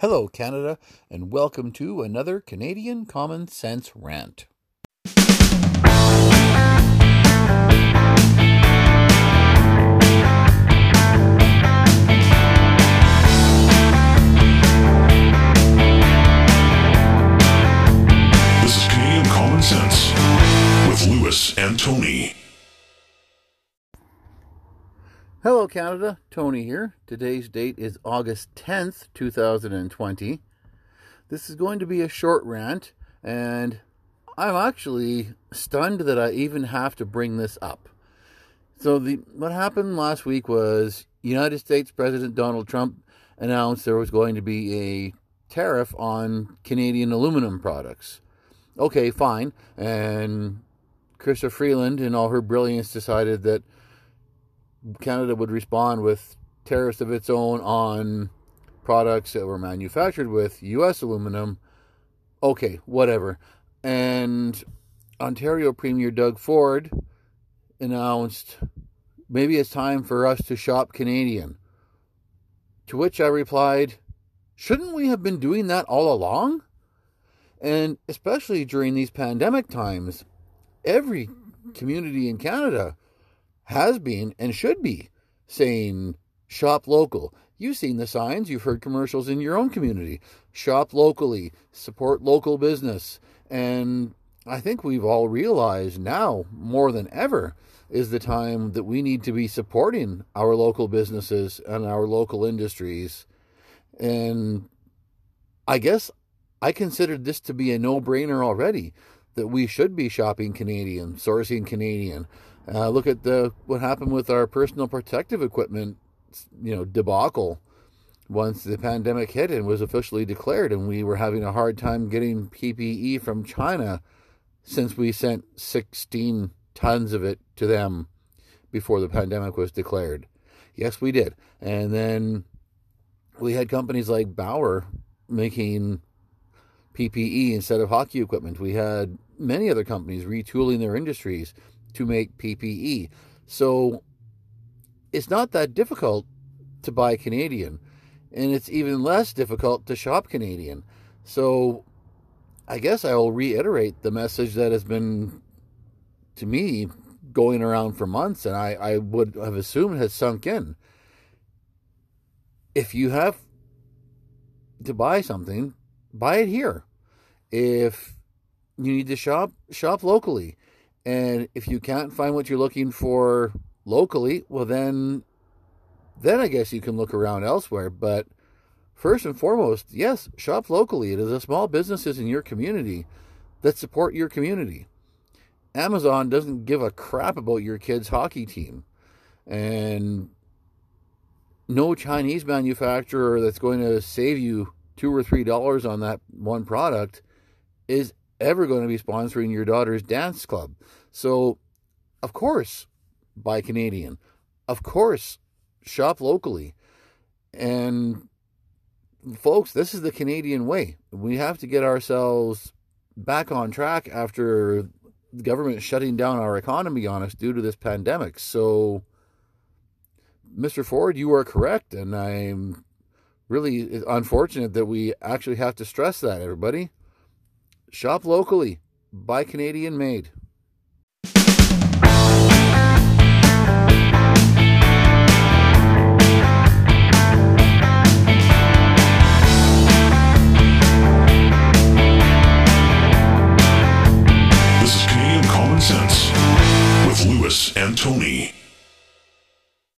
Hello, Canada, and welcome to another Canadian Common Sense Rant. This is Canadian Common Sense with Lewis and Tony. Hello, Canada. Tony here. Today's date is August 10th, 2020. This is going to be a short rant, and I'm actually stunned that I even have to bring this up. So, the what happened last week was United States President Donald Trump announced there was going to be a tariff on Canadian aluminum products. Okay, fine. And Chrystia Freeland, in all her brilliance, decided that Canada would respond with tariffs of its own on products that were manufactured with U.S. aluminum. Okay, whatever. And Ontario Premier Doug Ford announced maybe it's time for us to shop Canadian. To which I replied, shouldn't we have been doing that all along? And especially during these pandemic times, every community in Canada has been and should be saying shop local. You've seen the signs, you've heard commercials in your own community. Shop locally, support local business. And I think we've all realized now more than ever is the time that we need to be supporting our local businesses and our local industries. And I guess I considered this to be a no brainer already that we should be shopping Canadian, sourcing Canadian. Uh, look at the what happened with our personal protective equipment, you know, debacle once the pandemic hit and was officially declared, and we were having a hard time getting PPE from China since we sent 16 tons of it to them before the pandemic was declared. Yes, we did. And then we had companies like Bauer making PPE instead of hockey equipment. We had many other companies retooling their industries to make PPE. So it's not that difficult to buy Canadian, and it's even less difficult to shop Canadian. So I guess I will reiterate the message that has been to me going around for months, and I, I would have assumed has sunk in. If you have to buy something, buy it here. If you need to shop, shop locally. And if you can't find what you're looking for locally, well then then I guess you can look around elsewhere. But first and foremost, yes, shop locally. It is the small businesses in your community that support your community. Amazon doesn't give a crap about your kid's hockey team. And no Chinese manufacturer that's going to save you two or three dollars on that one product is ever going to be sponsoring your daughter's dance club. So, of course, buy Canadian. Of course, shop locally. And, folks, this is the Canadian way. We have to get ourselves back on track after the government shutting down our economy on us due to this pandemic. So, Mr. Ford, you are correct. And I'm really unfortunate that we actually have to stress that, everybody. Shop locally, buy Canadian made.